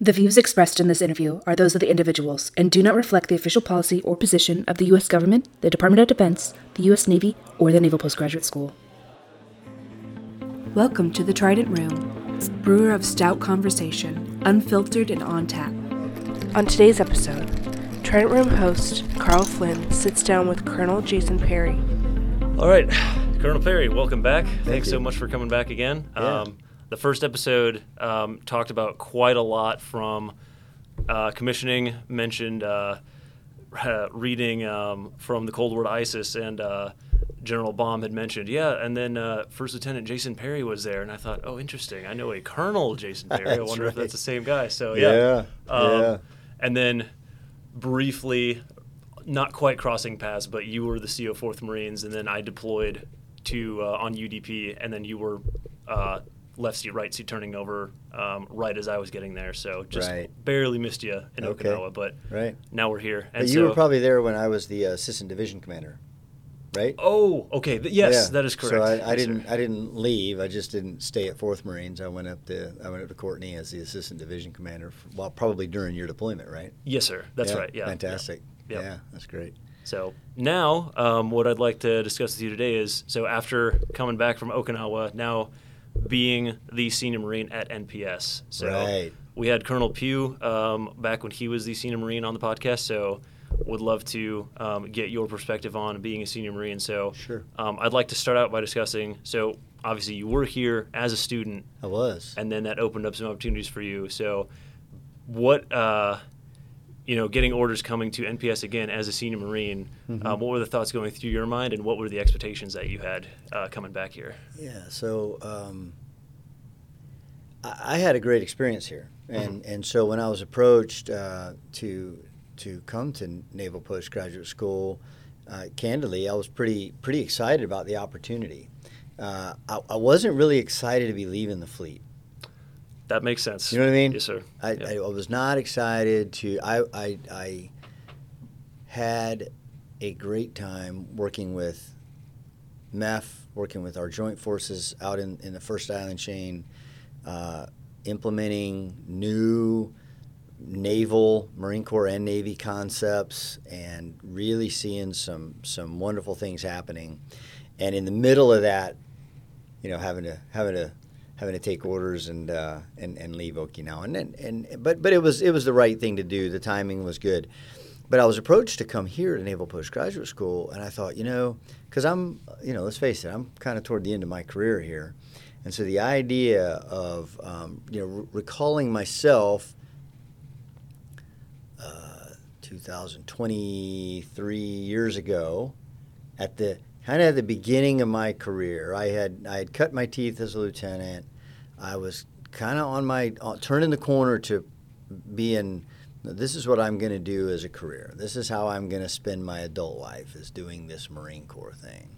The views expressed in this interview are those of the individuals and do not reflect the official policy or position of the U.S. government, the Department of Defense, the U.S. Navy, or the Naval Postgraduate School. Welcome to the Trident Room, brewer of stout conversation, unfiltered and on tap. On today's episode, Trident Room host Karl Flynn sits down with Colonel Jason Perry. All right, Colonel Perry, welcome back. Thank Thanks you. so much for coming back again. Yeah. Um, the first episode um, talked about quite a lot from uh, commissioning, mentioned uh, reading um, from the Cold War to ISIS, and uh, General Baum had mentioned, yeah, and then uh, First Lieutenant Jason Perry was there, and I thought, oh, interesting. I know a Colonel Jason Perry. I wonder if that's the same guy. So yeah, Yeah, Um, yeah. And then briefly, not quite crossing paths, but you were the CO Fourth Marines, and then I deployed to uh, on UDP, and then you were uh, left seat, right seat, turning over um, right as I was getting there. So just Right. barely missed you in Okay. Okinawa, but Right. now we're here. But you so, were probably there when I was the assistant division commander, right? oh, okay, yes, Yeah. that is correct. So I, I Yes, didn't I didn't leave. I just didn't stay at Fourth Marines. I went up to I went up to Courtney as the assistant division commander. For, well, probably during your deployment, right? Yes, sir. That's Yeah, right. Yeah, yeah. Fantastic. Yep. Yeah, that's great. So now, um, what I'd like to discuss with you today is so after coming back from Okinawa, now being the senior Marine at NPS. So Right. we had Colonel Pugh um, back when he was the senior Marine on the podcast. So would love to um, get your perspective on being a senior Marine. So Sure. um, I'd like to start out by discussing. So obviously you were here as a student, I was. and then that opened up some opportunities for you. So, what uh, you know, getting orders coming to NPS again as a senior Marine, Mm-hmm. uh, what were the thoughts going through your mind, and what were the expectations that you had uh, coming back here? Yeah, so um, I, I had a great experience here, and Mm-hmm. and so when I was approached uh, to to come to Naval Postgraduate School, uh, candidly, I was pretty pretty excited about the opportunity. Uh, I, I wasn't really excited to be leaving the fleet. That makes sense. You know what I mean? Yes, sir. I, I was not excited to. I, I I had a great time working with MEF, working with our joint forces out in, in the First Island chain, uh, implementing new naval, Marine Corps, and Navy concepts, and really seeing some some wonderful things happening. And in the middle of that, you know, having to having to having to take orders and uh, and and leave Okinawa. And, and and but but it was it was the right thing to do. The timing was good. But I was approached to come here to Naval Postgraduate School, and I thought, you know, because I'm, you know, let's face it, I'm kind of toward the end of my career here, and so the idea of, um, you know, re- recalling myself, uh, 2023 years ago, at the kind of at the beginning of my career, I had I had cut my teeth as a lieutenant. I was kind of on my uh, turning the corner to being. This is what I'm going to do as a career. This is how I'm going to spend my adult life is doing this Marine Corps thing.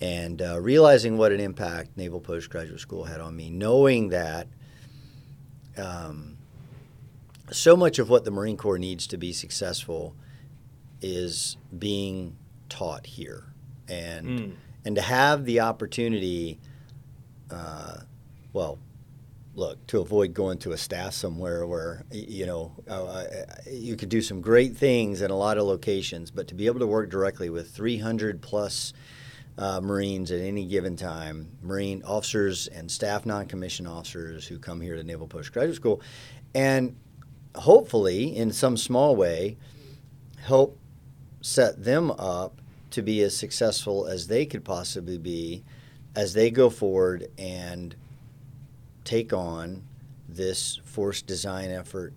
And uh, realizing what an impact Naval Postgraduate School had on me, knowing that um, so much of what the Marine Corps needs to be successful is being taught here, and Mm. and to have the opportunity, uh, well, look to avoid going to a staff somewhere where you know uh, you could do some great things in a lot of locations, but to be able to work directly with 300 plus. Uh, Marines at any given time, Marine officers and staff non-commissioned officers who come here to Naval Postgraduate School, and hopefully, in some small way, help set them up to be as successful as they could possibly be as they go forward and take on this force design effort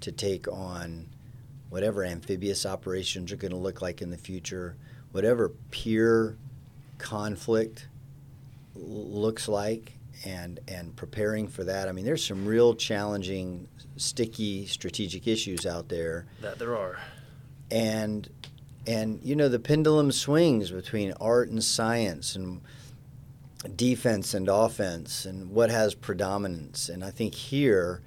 to take on whatever amphibious operations are going to look like in the future, whatever peer conflict l- looks like and and preparing for that. I mean, there's some real challenging, sticky strategic issues out there, That there are. and and you know the pendulum swings between art and science and defense and offense and what has predominance. And I think here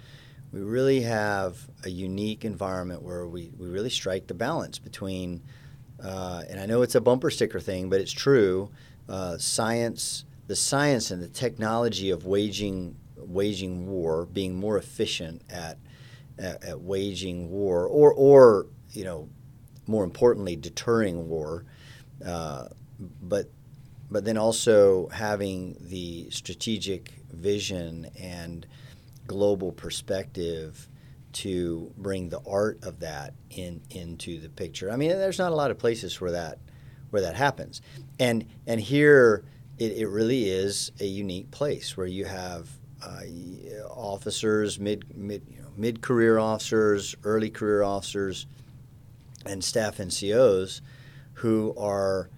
we really have a unique environment where we, we really strike the balance between, uh, and I know it's a bumper sticker thing, but it's true, uh, science, the science and the technology of waging waging war, being more efficient at at, at waging war, or or you know, more importantly, deterring war. Uh, but but then also having the strategic vision and global perspective to bring the art of that in into the picture. I mean, there's not a lot of places where that where that happens, and and here it, it really is a unique place where you have uh, officers, mid mid you know, mid career officers, early career officers, and staff NCOs who are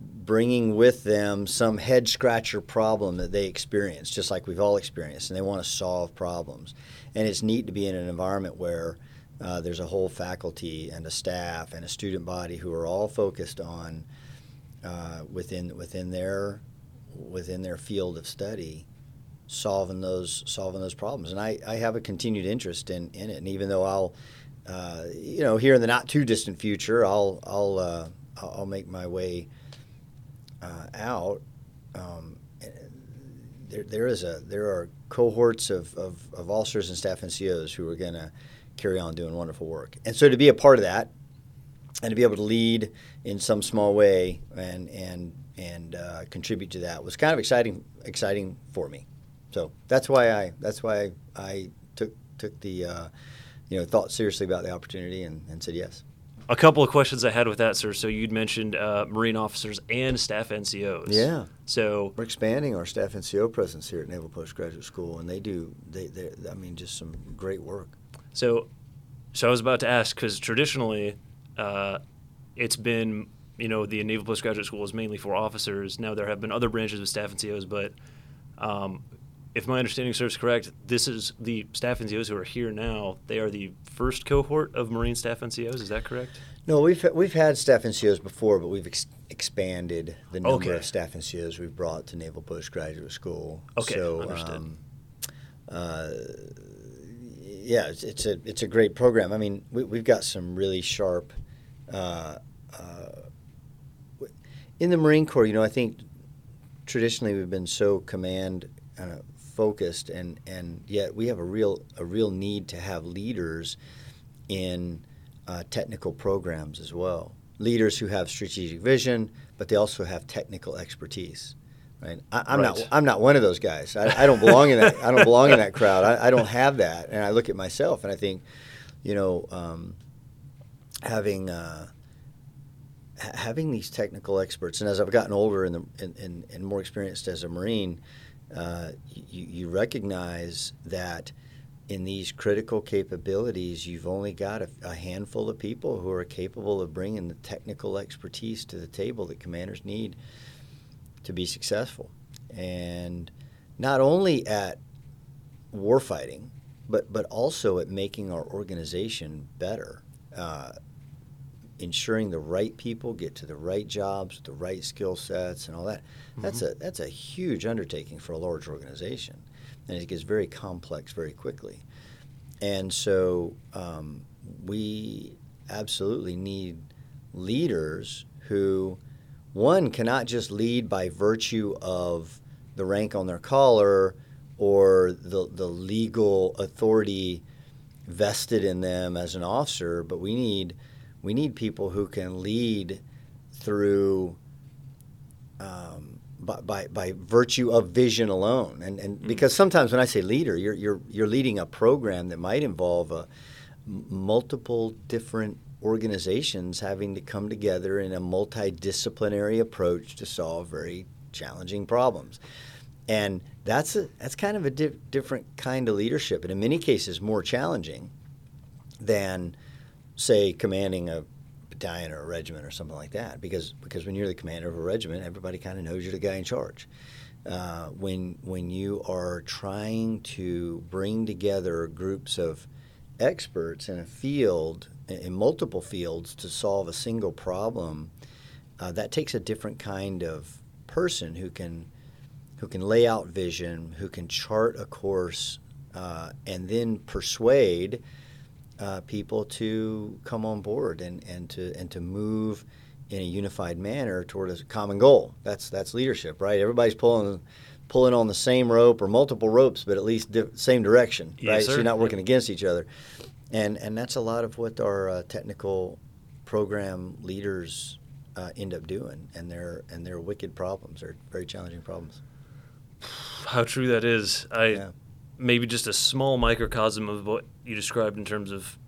bringing with them some head scratcher problem that they experience, just like we've all experienced, and they want to solve problems. And it's neat to be in an environment where uh, there's a whole faculty and a staff and a student body who are all focused on uh, within within their within their field of study solving those solving those problems. And I, I have a continued interest in, in it. And even though I'll uh, you know here in the not too distant future I'll I'll uh, I'll make my way uh, out, um, there, there is a there are cohorts of, of, of officers and staff NCOs who are going to carry on doing wonderful work. And so to be a part of that, and to be able to lead in some small way and and and uh, contribute to that was kind of exciting exciting for me. So that's why I that's why I took took the uh, you know thought seriously about the opportunity and, and said yes. A couple of questions I had with that, sir. So you'd mentioned uh, Marine officers and staff NCOs. Yeah. So we're expanding our staff NCO presence here at Naval Postgraduate School, and they do they, they I mean just some great work. So, so I was about to ask because traditionally, uh, it's been you know the Naval Postgraduate School is mainly for officers. Now there have been other branches with staff NCOs, but um, if my understanding serves correct, this is the staff NCOs who are here now. They are the first cohort of Marine staff NCOs. Is that correct? No, we've we've had staff NCOs before, but we've ex- expanded the number Okay. of staff NCOs we've brought to Naval Postgraduate School. Okay, so, understood. Um, uh, yeah, it's, it's a it's a great program. I mean, we, we've got some really sharp. Uh, uh, in the Marine Corps, you know, I think traditionally we've been so command uh, focused, and and yet we have a real a real need to have leaders in uh, technical programs as well. Leaders who have strategic vision, but they also have technical expertise. Right? I, I'm Right. not. I'm not one of those guys. I, I don't belong in that. I don't belong in that crowd. I, I don't have that. And I look at myself, and I think, you know, um, having uh, ha- having these technical experts, and as I've gotten older and, the, and, and, and more experienced as a Marine, uh, you, you recognize that in these critical capabilities, you've only got a, a handful of people who are capable of bringing the technical expertise to the table that commanders need to be successful. And not only at warfighting, but, but also at making our organization better. Uh, ensuring the right people get to the right jobs, with the right skill sets, and all that. That's a that's a huge undertaking for a large organization, and it gets very complex very quickly. And so um, we absolutely need leaders who, one, cannot just lead by virtue of the rank on their collar or the the legal authority vested in them as an officer, but we need we need people who can lead through um, by, by, by virtue of vision alone. And, and because sometimes when I say leader, you're, you're, you're leading a program that might involve a, m- multiple different organizations having to come together in a multidisciplinary approach to solve very challenging problems. And that's, a, that's kind of a di- different kind of leadership, and in many cases more challenging than, say, commanding a battalion or a regiment or something like that. Because because when you're the commander of a regiment, everybody kind of knows you're the guy in charge. Uh, when when you are trying to bring together groups of experts in a field in multiple fields to solve a single problem, uh, that takes a different kind of person who can who can lay out vision, who can chart a course, uh, and then persuade uh, people to come on board and, and to and to move in a unified manner toward a common goal. That's that's leadership, right? Everybody's pulling pulling on the same rope or multiple ropes, but at least di- same direction, Yes, right? sir. So you're not working against each other. and and that's a lot of what our uh, technical program leaders uh, end up doing, and they're and they're wicked problems. They're very challenging problems. How true that is. I Yeah. Maybe just a small microcosm of what you described in terms of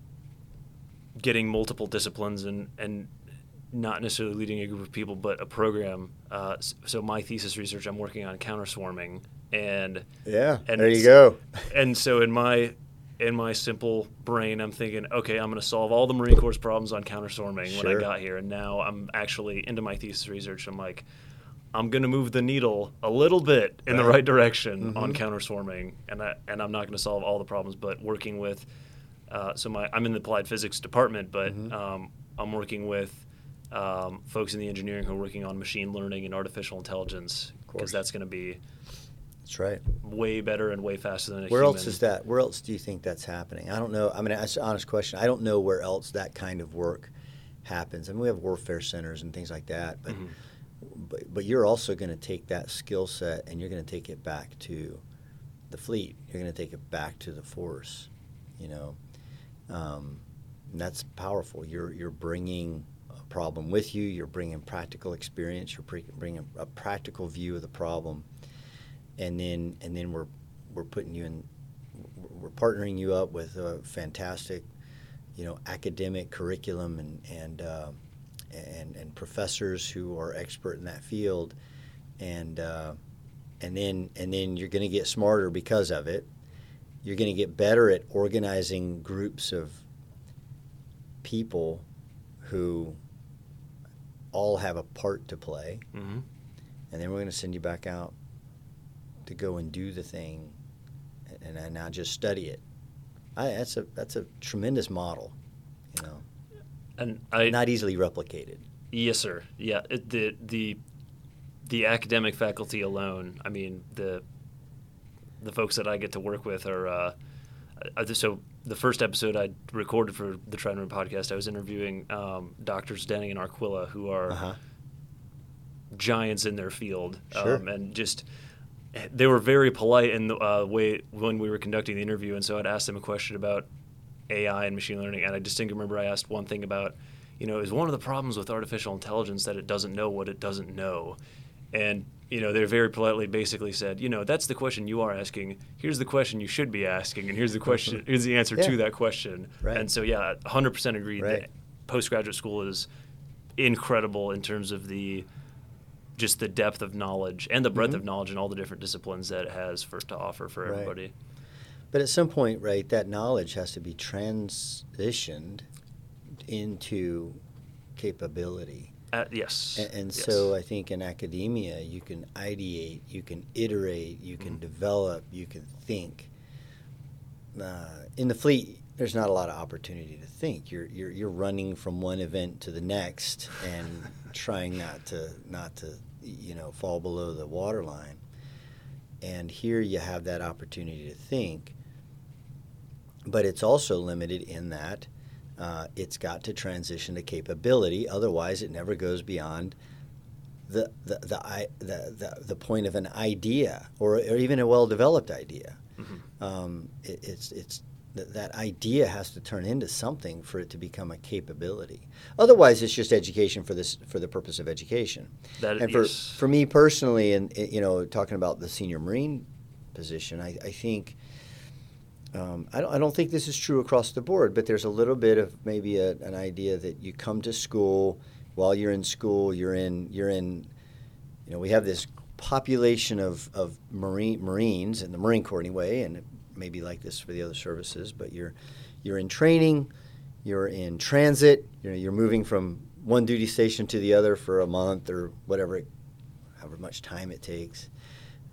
getting multiple disciplines and and not necessarily leading a group of people, but a program. Uh, so my thesis research, I'm working on counter swarming, and Yeah, And there you go. and so in my in my simple brain, I'm thinking, okay, I'm going to solve all the Marine Corps problems on counter swarming when I got here, and now I'm actually into my thesis research. I'm like, I'm going to move the needle a little bit in the Right. right direction on Mhm. counter swarming, and I, and I'm not going to solve all the problems, but working with. Uh, so my I'm in the applied physics department, but Mhm. um, I'm working with um, folks in the engineering who are working on machine learning and artificial intelligence course. because that's going to be That's right. way better and way faster than a Where human. else is that? Where else do you think that's happening? I don't know. I mean, that's an honest question. I don't know where else that kind of work happens. I mean, we have warfare centers and things like that, but Mhm. But, but you're also going to take that skill set and you're going to take it back to the fleet. You're going to take it back to the force. You know, um, and that's powerful. You're you're bringing a problem with you. You're bringing practical experience. You're pre- bringing a practical view of the problem, and then and then we're we're putting you in. We're partnering you up with a fantastic, you know, academic curriculum and and uh, and and professors who are expert in that field, and uh, and then and then you're going to get smarter because of it. You're going to get better at organizing groups of people who all have a part to play, Mhm. and then we're going to send you back out to go and do the thing, and, and not just study it. I, that's a that's a tremendous model, And I not easily replicated. yes, sir. Yeah, it, the the the academic faculty alone. I mean, the the folks that I get to work with are. Uh, uh, so the first episode I recorded for the Trident Room podcast, I was interviewing um, doctors Denning and Arquilla, who are Uh-huh. giants in their field, Sure. um, and just they were very polite in the uh, way when we were conducting the interview. And so I'd asked them a question about AI and machine learning, and I distinctly remember I asked one thing about, you know, is one of the problems with artificial intelligence that it doesn't know what it doesn't know, and you know, they very politely basically said, you know, that's the question you are asking. Here's the question you should be asking, and here's the question. Here's the answer Yeah. to that question. Right. And so, yeah, 100% agreed Right. that postgraduate school is incredible in terms of the just the depth of knowledge and the breadth Mhm. of knowledge and all the different disciplines that it has for to offer for Right. everybody. But at some point, right, that knowledge has to be transitioned into capability. Uh, yes. And, and yes. so I think in academia, you can ideate, you can iterate, you can Mhm. develop, you can think. Uh, in the fleet, there's not a lot of opportunity to think. You're, you're, you're running from one event to the next and trying not to, not to, you know, fall below the waterline. And here you have that opportunity to think. But it's also limited in that uh, it's got to transition to capability. Otherwise, it never goes beyond the the the, the, the, the point of an idea or, or even a well developed idea. Mhm. Um, it, it's it's that that idea has to turn into something for it to become a capability. Otherwise, it's just education for this for the purpose of education. That and for for me personally, and and, you know, talking about the senior marine position, I, I think. Um, I, don't, I don't think this is true across the board, but there's a little bit of maybe a, an idea that you come to school. While you're in school, you're in you're in. You know, we have this population of, of marine Marines in the Marine Corps anyway, and it may be like this for the other services. But you're you're in training, you're in transit. You're you're moving from one duty station to the other for a month or whatever, however much time it takes.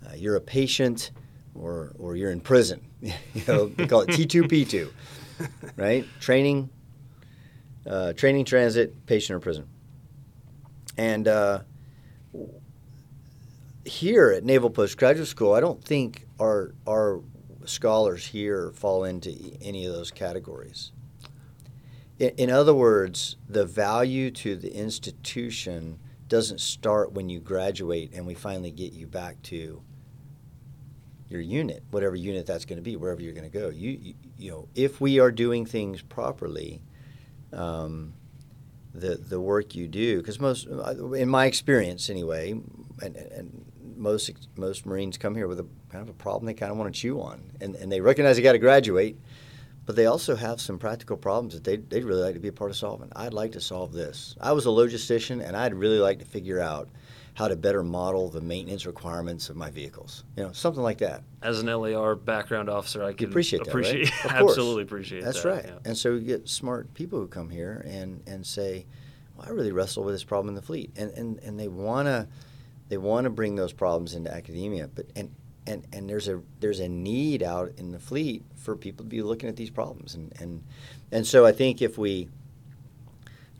Uh, you're a patient, or or you're in prison. you know, they call it T2P2, right? Training, uh, training, transit, patient, or prison. And uh, here at Naval Postgraduate School, I don't think our our scholars here fall into any of those categories. In, in other words, the value to the institution doesn't start when you graduate and we finally get you back to your unit, whatever unit that's going to be, wherever you're going to go. You, you, you know, if we are doing things properly, um, the the work you do, because most, in my experience anyway, and, and most most Marines come here with a kind of a problem they kind of want to chew on, and and they recognize they got to graduate, but they also have some practical problems that they they'd really like to be a part of solving. I'd like to solve this. I was a logistician, and I'd really like to figure out how to better model the maintenance requirements of my vehicles. You know, something like that. As an LAR background officer, I can appreciate that. Appreciate, right? absolutely appreciate That's that. That's right. Yeah. And so you get smart people who come here and, and say, well, I really wrestle with this problem in the fleet. And, and, and they want to they want to bring those problems into academia. But and, and, and there's a there's a need out in the fleet for people to be looking at these problems. And, and, and so I think if we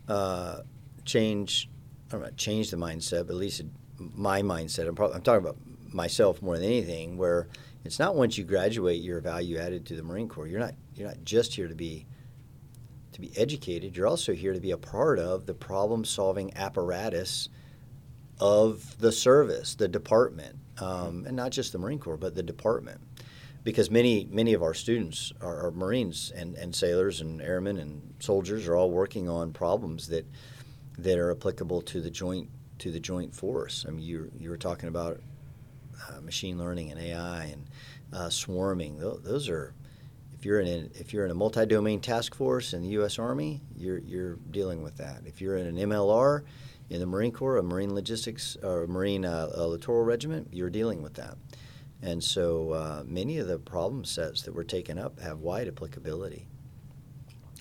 uh, change, I don't know, change the mindset, but at least my mindset. I'm, probably, I'm talking about myself more than anything. Where it's not once you graduate, you're value added to the Marine Corps. You're not you're not just here to be to be educated. You're also here to be a part of the problem solving apparatus of the service, the department, um, and not just the Marine Corps, but the department. Because many many of our students are, are Marines and, and sailors and airmen and soldiers are all working on problems that that are applicable to the joint to the joint force. I mean, you you were talking about uh, machine learning and AI and uh, swarming. Those, those are if you're in a, if you're in a multi-domain task force in the U.S. Army, you're you're dealing with that. If you're in an MLR in the Marine Corps, a Marine Logistics or Marine uh, a Littoral Regiment, you're dealing with that. And so uh, many of the problem sets that we're taking up have wide applicability.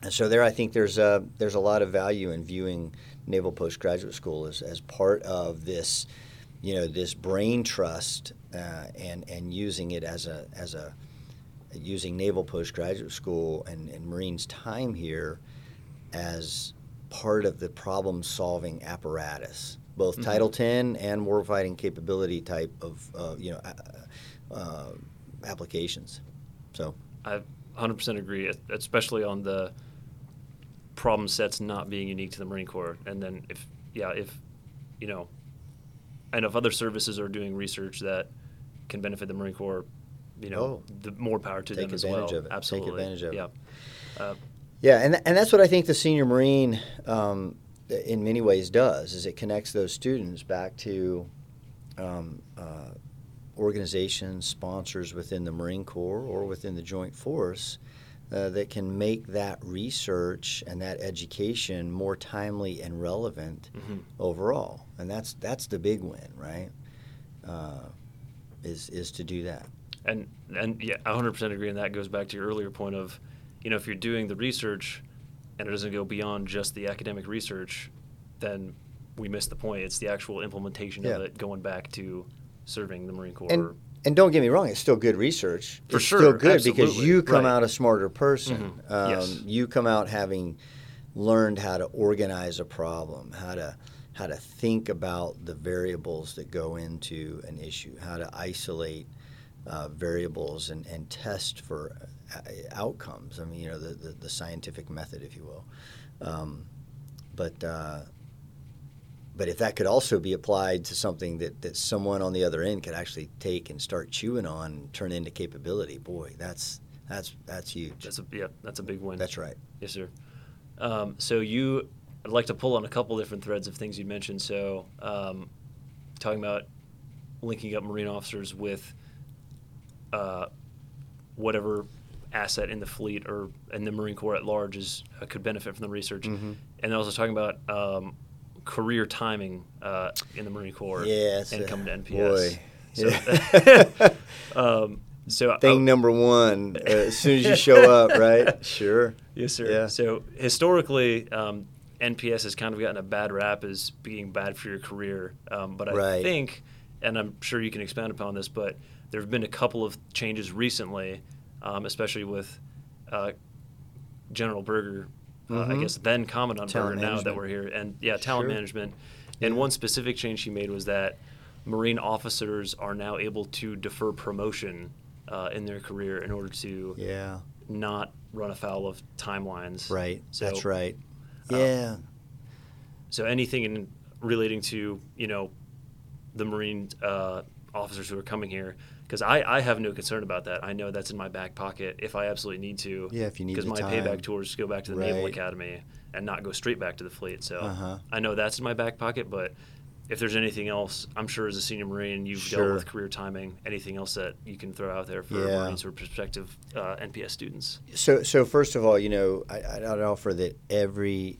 And so there, I think there's a there's a lot of value in viewing Naval Postgraduate School as, as part of this, you know, this brain trust, uh, and and using it as a as a using Naval Postgraduate School and, and Marines' time here as part of the problem solving apparatus, both Mm-hmm. Title X and warfighting capability type of uh, you know uh, applications. So I 100% agree, especially on the problem sets not being unique to the Marine Corps. And then if, yeah, if, you know, and if other services are doing research that can benefit the Marine Corps, you know, Oh. the more power to Take them as well. advantage of it. Absolutely, Take advantage of it. yeah. Uh, Yeah, and and that's what I think the senior marine, um, in many ways, does is it connects those students back to um, uh, organizations, sponsors within the Marine Corps or within the Joint Force uh, that can make that research and that education more timely and relevant mhm. overall, and that's that's the big win, right? Uh, is is to do that. And and yeah, I 100% agree. And that goes back to your earlier point of, you know, if you're doing the research, and it doesn't go beyond just the academic research, then we miss the point. It's the actual implementation of it going back to serving the Marine Corps. And and don't get me wrong, it's still good research. For it's sure, still good because you come right. out a smarter person. Mhm, Um, yes. You come out having learned how to organize a problem, how to how to think about the variables that go into an issue, how to isolate uh, variables and, and test for uh, outcomes. I mean, you know, the, the, the scientific method, if you will. Um, but uh, but if that could also be applied to something that, that someone on the other end could actually take and start chewing on and turn into capability, boy, that's that's that's huge. That's a yeah, that's a big win. That's right. Yes, sir. Um, so you, I'd like to pull on a couple different threads of things you mentioned. So, um, talking about linking up Marine officers with uh, whatever asset in the fleet or in the Marine Corps at large is uh, could benefit from the research, Mhm. and also talking about um, career timing uh, in the Marine Corps Yes, and uh, coming to NPS. boy. So, um, so I- Thing number one, uh, as soon as you show up, right? Sure. Yes, sir. Yeah. So historically, um, NPS has kind of gotten a bad rap as being bad for your career. Um, but I Right. think, and I'm sure you can expand upon this, but there have been a couple of changes recently, um, especially with uh, General Berger, uh, I Mhm. guess then Commandant Berger now that we're here, and yeah, talent Sure. management. And Yeah. one specific change she made was that Marine officers are now able to defer promotion uh, in their career in order to Yeah. not run afoul of timelines. Right. So, That's right. um, Yeah. So anything in relating to you know the Marine uh, officers who are coming here, because I, I have no concern about that. I know that's in my back pocket if I absolutely need to. Yeah, if you need Because my time. payback tour is to go back to the Naval Academy and not go straight back to the fleet. So Uh-huh. I know that's in my back pocket, but if there's anything else, I'm sure as a senior Marine, you've Sure. dealt with career timing. Anything else that you can throw out there for Yeah. Marines or prospective uh, NPS students? So, so first of all, you know, I, I'd offer that every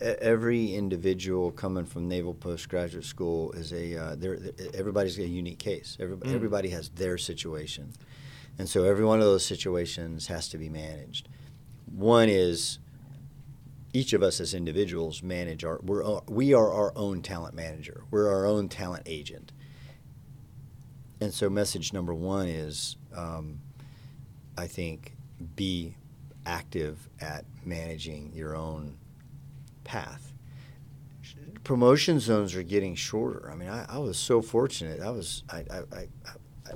every individual coming from Naval Postgraduate School is a uh, they're, they're- everybody's a unique case. Everybody, Mm. everybody has their situation, and so every one of those situations has to be managed. One is each of us as individuals manage our we're uh, we are our own talent manager. We're our own talent agent. And so, message number one is, um, I think, be active at managing your own path. Promotion zones are getting shorter. I mean, I, I was so fortunate. I was I, I, I,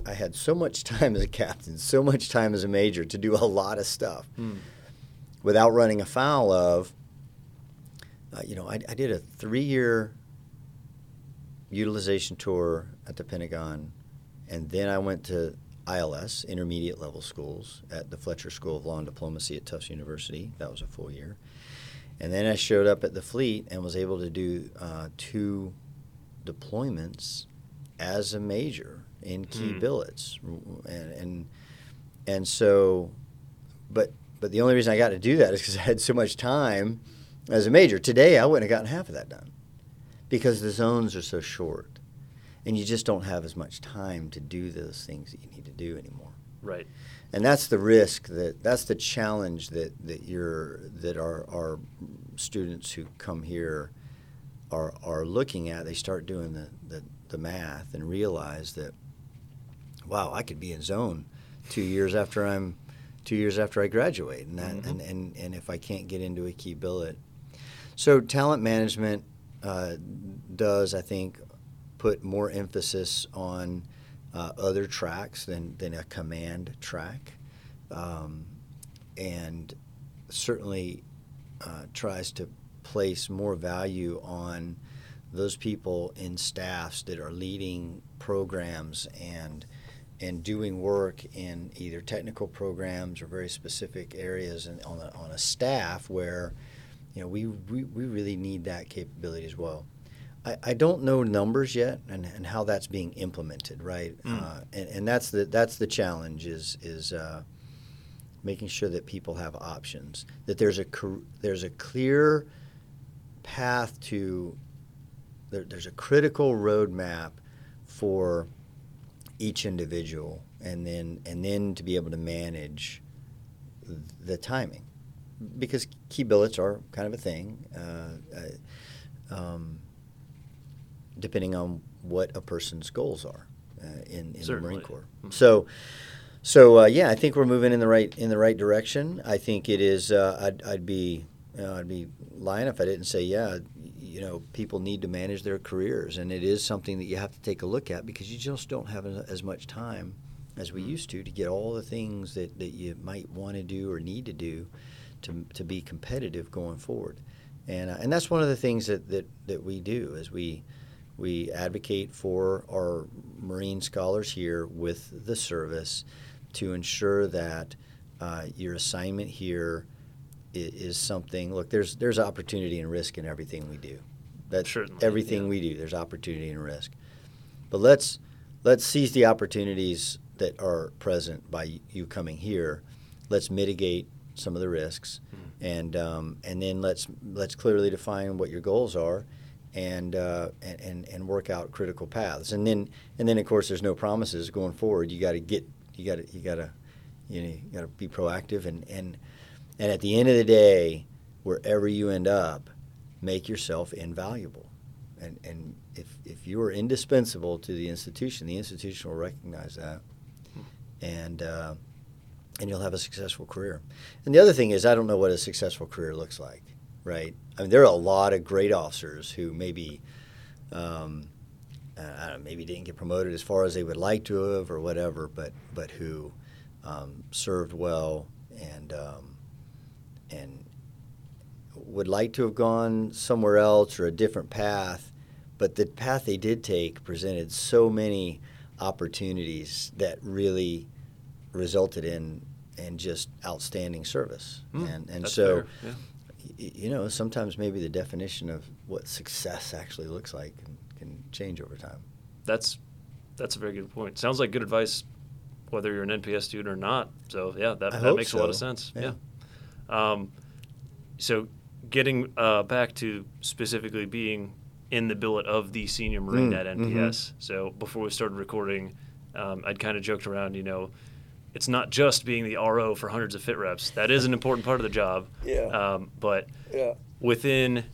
I- had so much time as a captain, so much time as a major to do a lot of stuff without running afoul of. Uh, you know, I, I did a three-year utilization tour at the Pentagon, and then I went to ILS, intermediate level schools, at the Fletcher School of Law and Diplomacy at Tufts University. That was a full year. And then I showed up at the fleet and was able to do uh, two deployments as a major in key Hmm. billets, and and and so, but but the only reason I got to do that is because I had so much time as a major. Today I wouldn't have gotten half of that done because the zones are so short, and you just don't have as much time to do those things that you need to do anymore Right. And that's the risk that that's the challenge that that you're that our our students who come here are are looking at. They start doing the the, the math and realize that wow I could be in zone two years after I'm two years after I graduate. And that Mhm. and, and and if I can't get into a key billet. So talent management uh, does I think put more emphasis on uh, other tracks than, than a command track, um, and certainly uh, tries to place more value on those people in staffs that are leading programs and and doing work in either technical programs or very specific areas and on a, on a staff where you know we, we, we really need that capability as well. I, I don't know numbers yet and, and how that's being implemented, right? Mm. Uh, and, and that's the that's the challenge is is uh, making sure that people have options, that there's a there's a clear path to there, there's a critical roadmap for each individual, and then and then to be able to manage the timing, because key billets are kind of a thing. Uh, uh, um, depending on what a person's goals are uh, in, in the Marine Corps. Mhm. So, so uh, yeah, I think we're moving in the right in the right direction. I think it is. Uh, I'd, I'd be you know, I'd be lying if I didn't say yeah. You know, people need to manage their careers, and it is something that you have to take a look at because you just don't have as much time as we used to to get all the things that, that you might want to do or need to do to, to be competitive going forward. And, uh, and that's one of the things that, that, that we do is we, we advocate for our Marine scholars here with the service to ensure that uh, your assignment here is, is something. Look, there's there's opportunity and risk in everything we do. That's Certainly, everything yeah. we do. There's opportunity and risk, but let's let's seize the opportunities that are present by you coming here. Let's mitigate some of the risks, and um, and then let's let's clearly define what your goals are, and, uh, and and work out critical paths. And then and then of course there's no promises going forward. You got to get you got to you got to you know you got to be proactive and and and at the end of the day, wherever you end up, make yourself invaluable. And and if if you are indispensable to the institution, the institution will recognize that, and. Uh, and you'll have a successful career. And the other thing is, I don't know what a successful career looks like, right? I mean, there are a lot of great officers who maybe, um, I don't know, maybe didn't get promoted as far as they would like to have, or whatever, but but who um, served well and um, and would like to have gone somewhere else or a different path, but the path they did take presented so many opportunities that really resulted in in just outstanding service. Mm, and and so, yeah. You know, sometimes maybe the definition of what success actually looks like can, can change over time. That's that's a very good point. Sounds like good advice, whether you're an NPS student or not. So yeah, that, I that makes a lot of sense. Yeah. Yeah. Um, so getting uh, back to specifically being in the billet of the senior Marine Mm, at. NPS. So before we started recording, um, I'd kind of joked around, you know, it's not just being the RO for hundreds of fit reps. That is an important part of the job. Yeah. Um, but Yeah. within,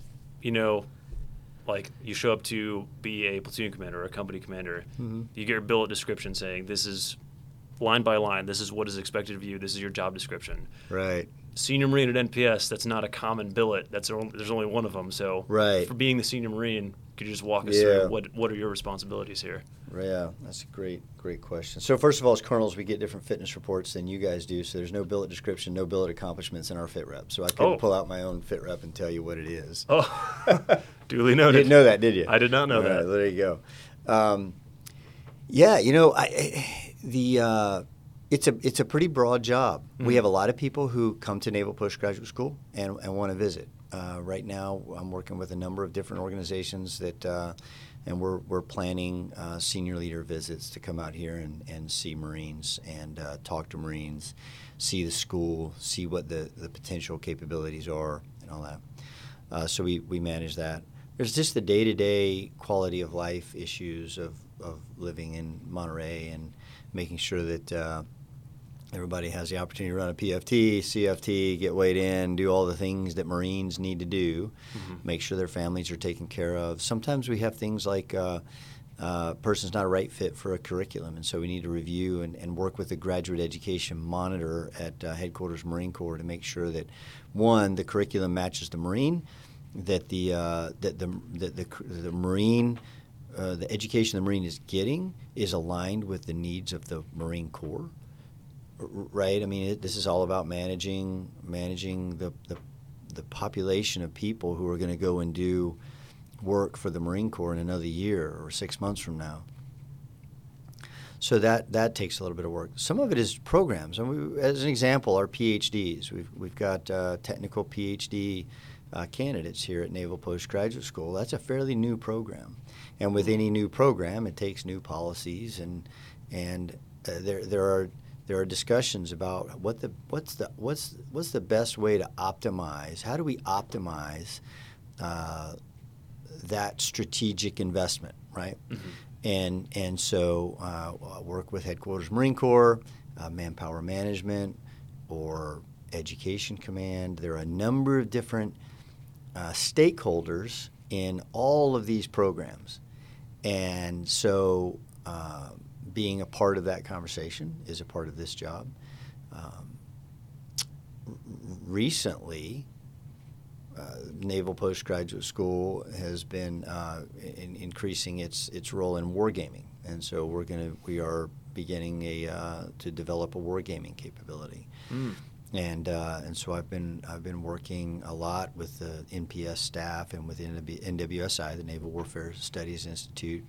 you know, like you show up to be a platoon commander or a company commander, Mhm. you get your billet description saying this is line by line, this is what is expected of you, this is your job description. Right. Senior Marine at NPS, that's not a common billet. That's there's only one of them. So Right. for being the senior Marine, could you just walk us Yeah. through what what are your responsibilities here? Yeah, that's a great, great question. So first of all, as colonels, we get different fitness reports than you guys do. So there's no billet description, no billet accomplishments in our fit rep. So I couldn't Oh. pull out my own fit rep and tell you what it is. Oh, duly You noted. didn't know that, did you? I did not know All that. right, there you go. Um, yeah, you know, I, I- the uh, it's a it's a pretty broad job. We Mhm. have a lot of people who come to Naval Postgraduate School and, and want to visit. Uh, right now, I'm working with a number of different organizations that, uh, and we're we're planning uh, senior leader visits to come out here and, and see Marines and uh, talk to Marines, see the school, see what the, the potential capabilities are, and all that. Uh, so we, we manage that. There's just the day to day quality of life issues of, of living in Monterey and making sure that uh, everybody has the opportunity to run a PFT, CFT, get weighed in, do all the things that Marines need to do, Mhm. make sure their families are taken care of. Sometimes we have things like uh, uh, person's not a right fit for a curriculum, and so we need to review and, and work with the graduate education monitor at uh, headquarters Marine Corps to make sure that one the curriculum matches the Marine, that the uh, that the that the, the Marine uh, the education the Marine is getting is aligned with the needs of the Marine Corps right? I mean, it, this is all about managing managing the, the the population of people who are going to go and do work for the Marine Corps in another year or six months from now. So that that takes a little bit of work. Some of it is programs. And as an example, our PhDs. We've we've got uh, technical PhD uh, candidates here at Naval Postgraduate School. That's a fairly new program, and with any new program, it takes new policies and and uh, there there are there are discussions about what the what's the what's what's the best way to optimize. How do we optimize uh, that strategic investment, right? Mhm. And and so uh, I work with headquarters Marine Corps, uh, Manpower Management, or Education Command. There are a number of different uh, stakeholders in all of these programs, and so uh, being a part of that conversation is a part of this job. Um, r- recently, uh, Naval Postgraduate School has been uh, in, increasing its its role in wargaming, and so we're gonna we are beginning a uh, to develop a wargaming capability, Mm. and uh, and so I've been I've been working a lot with the NPS staff and with NW, NWSI, the Naval Warfare Studies Institute,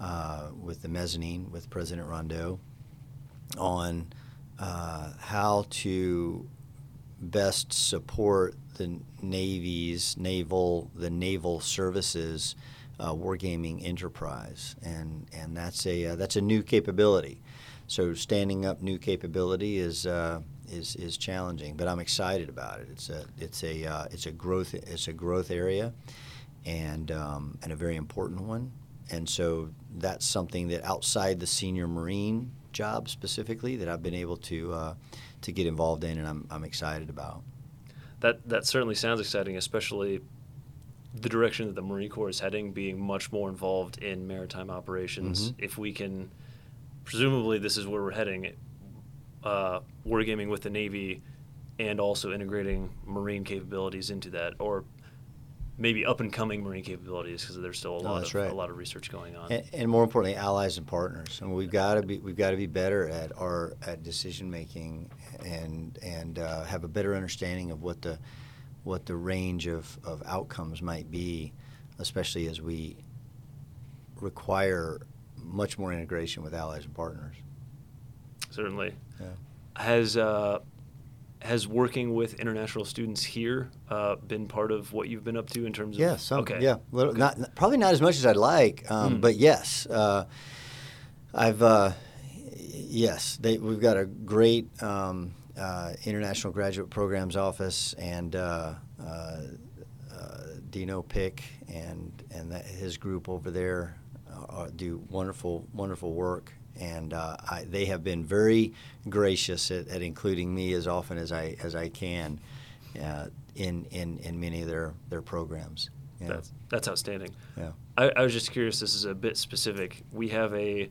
uh, with the mezzanine with President Rondeau, on uh, how to best support the Navy's naval the naval services uh, wargaming enterprise, and and that's a uh, that's a new capability. So standing up new capability is uh, is is challenging, but I'm excited about it. It's a it's a uh, it's a growth it's a growth area, and um, and a very important one. And so that's something that outside the senior Marine job specifically that I've been able to uh, to get involved in, and I'm I'm excited about. That that certainly sounds exciting, especially the direction that the Marine Corps is heading, being much more involved in maritime operations. Mhm. If we can, presumably, this is where we're heading. Uh, wargaming with the Navy, and also integrating Marine capabilities into that, or maybe up and coming Marine capabilities, because there's still a lot of right. a lot of research going on. And, and more importantly, allies and partners. And we've got to be we've got to be better at our at decision making and and uh, have a better understanding of what the what the range of, of outcomes might be, especially as we require much more integration with allies and partners. Certainly. Yeah. Has uh, has working with international students here uh, been part of what you've been up to in terms of? Yeah, some, okay. yeah, little, not probably not as much as I'd like, um, Mm. but yes, uh, I've uh, yes, they, we've got a great um, uh, international graduate programs office and uh, uh, uh, Dino Pick and and that, his group over there uh, do wonderful wonderful work. And uh, I, they have been very gracious at, at including me as often as I as I can uh, in, in in many of their their programs. Yeah. That's that's outstanding. Yeah. I, I was just curious. This is a bit specific. We have a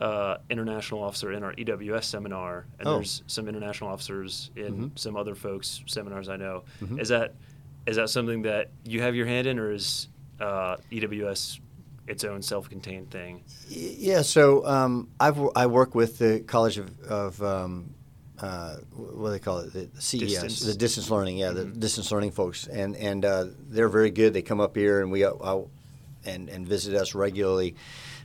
uh, international officer in our EWS seminar, and Oh. there's some international officers in Mhm. some other folks' seminars I know. Mhm. Is that is that something that you have your hand in, or is uh, EWS its own self-contained thing? Yeah, so um, I've I work with the College of, of um, uh, what do they call it, the CES, Distance. the distance learning. Yeah, the Mhm. distance learning folks, and and uh, they're very good. They come up here and we uh, uh, and and visit us regularly.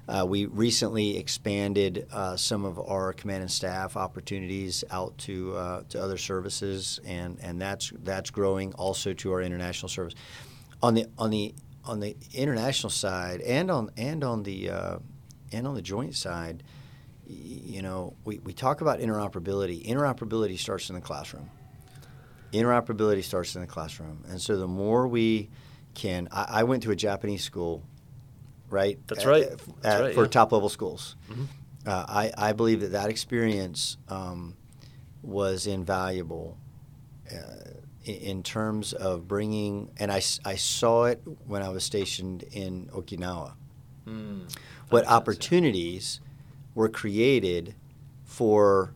Uh, we recently expanded uh, some of our command and staff opportunities out to uh, to other services, and, and that's that's growing also to our international service. On the on the on the international side, and on and on the uh, and on the joint side, you know, we, we talk about interoperability. Interoperability starts in the classroom. Interoperability starts in the classroom, and so the more we can, I, I went to a Japanese school, right? That's at- right. at- That's right, for yeah. top level schools. Mhm. Uh, I, I believe that that experience um, was invaluable uh, in terms of bringing, and I, I saw it when I was stationed in Okinawa. Mm, What opportunities were created for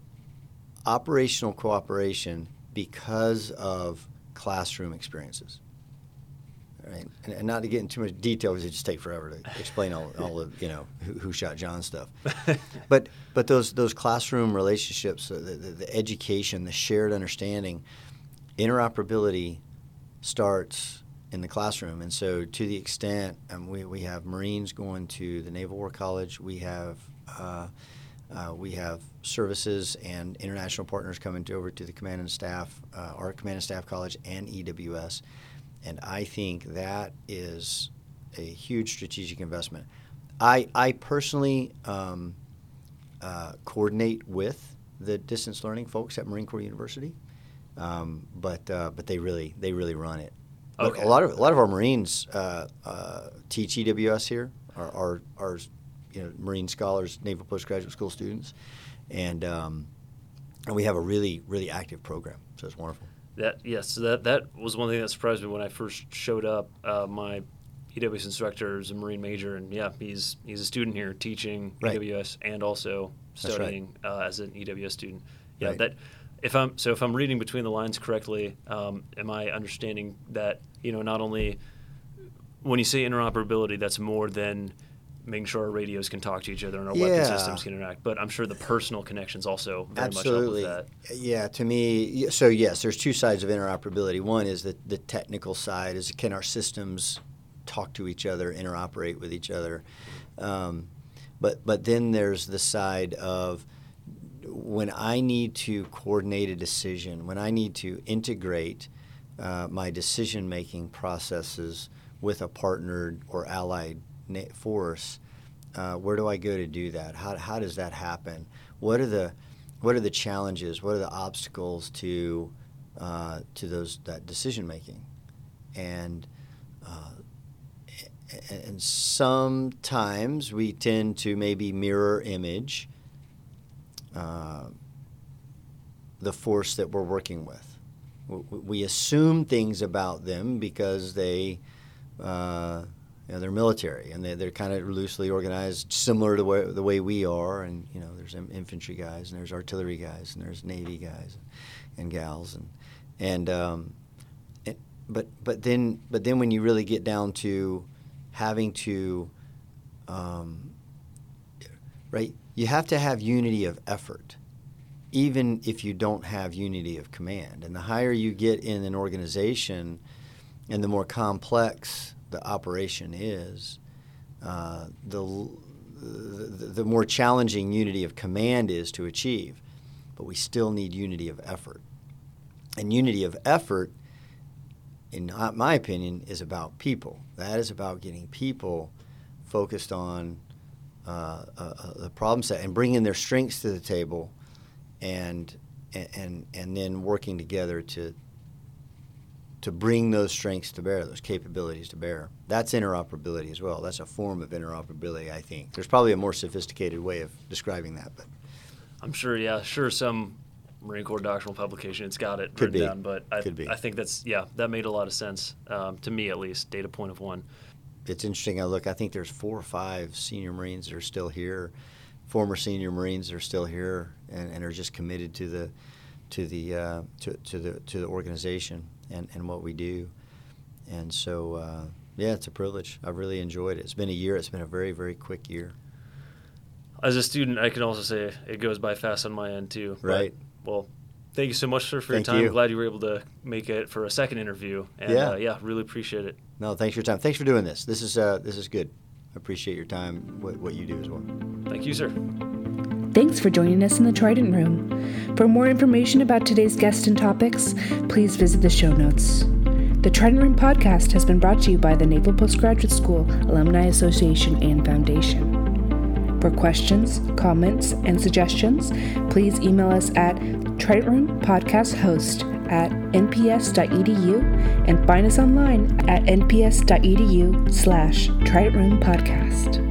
operational cooperation because of classroom experiences. Right, and, and not to get into too much detail because it just take forever to explain all, all of you know who, who shot John stuff. but but those those classroom relationships, the, the, the education, the shared understanding, interoperability starts in the classroom. And so, to the extent um, we, we have Marines going to the Naval War College, we have uh, uh, we have services and international partners coming to, over to the Command and Staff, uh, our Command and Staff College, and EWS. And I think that is a huge strategic investment. I, I personally um, uh, coordinate with the distance learning folks at Marine Corps University, um, but uh, but they really they really run it. Okay. A lot of a lot of our Marines uh, uh, teach EWS here. Our, our our you know Marine scholars, Naval Postgraduate School students, and um, and we have a really really active program. So it's wonderful. That yes, so that that was one thing that surprised me when I first showed up. Uh, my EWS instructor is a Marine major, and yeah, he's he's a student here teaching Right. EWS and also That's right. studying uh, as an EWS student. Yeah, Right. that if I'm so if I'm reading between the lines correctly, um, am I understanding that you know not only when you say interoperability, that's more than making sure our radios can talk to each other and our weapon systems can interact, but I'm sure the personal connections also very Absolutely. much help with that. Yeah, to me, so yes, there's two sides of interoperability. One is the, the technical side is can our systems talk to each other, interoperate with each other. Um, but but then there's the side of when I need to coordinate a decision, when I need to integrate uh, my decision making processes with a partnered or allied force, uh, where do I go to do that? How, how does that happen? What are the what are the challenges? What are the obstacles to uh, to those that decision making? And uh, and sometimes we tend to maybe mirror image uh, the force that we're working with. We assume things about them because they, uh, you know, they're military and they, they're kind of loosely organized, similar to the way we are. And you know, there's infantry guys and there's artillery guys and there's navy guys and gals and and um, but but then but then when you really get down to having to um, right you have to have unity of effort even if you don't have unity of command and the higher you get in an organization and the more complex the operation is uh, the the, the more challenging unity of command is to achieve. But we still need unity of effort. And unity of effort, in my opinion, is about people. That is about getting people focused on uh, uh, uh, the problem set and bringing their strengths to the table, and and and then working together to to bring those strengths to bear, those capabilities to bear. That's interoperability as well. That's a form of interoperability, I think. There's probably a more sophisticated way of describing that, but I'm sure, yeah, sure, some Marine Corps doctrinal publication it's got it Could written be. down, but I. I think that's yeah, that made a lot of sense um, to me at least. Data point of one. It's interesting. I look. I think there's four or five senior Marines that are still here, former senior Marines that are still here, and, and are just committed to the to the uh, to, to the to the organization and, and what we do. And so, uh, yeah, it's a privilege. I've really enjoyed it. It's been a year. It's been a very very quick year. As a student, I can also say it goes by fast on my end too. But, Right. well, thank you so much, sir, for Thank your time. you. Glad you were able to make it for a second interview. And, Yeah. Uh, yeah, really appreciate it. No, thanks for your time. Thanks for doing this. This is uh, this is good. I appreciate your time. What, what you do as well. Thank you, sir. Thanks for joining us in the Trident Room. For more information about today's guest and topics, please visit the show notes. The Trident Room podcast has been brought to you by the Naval Postgraduate School Alumni Association and Foundation. For questions, comments, and suggestions, please email us at tridentroompodcasthost at nps.edu and find us online at nps.edu slash tridentroompodcast.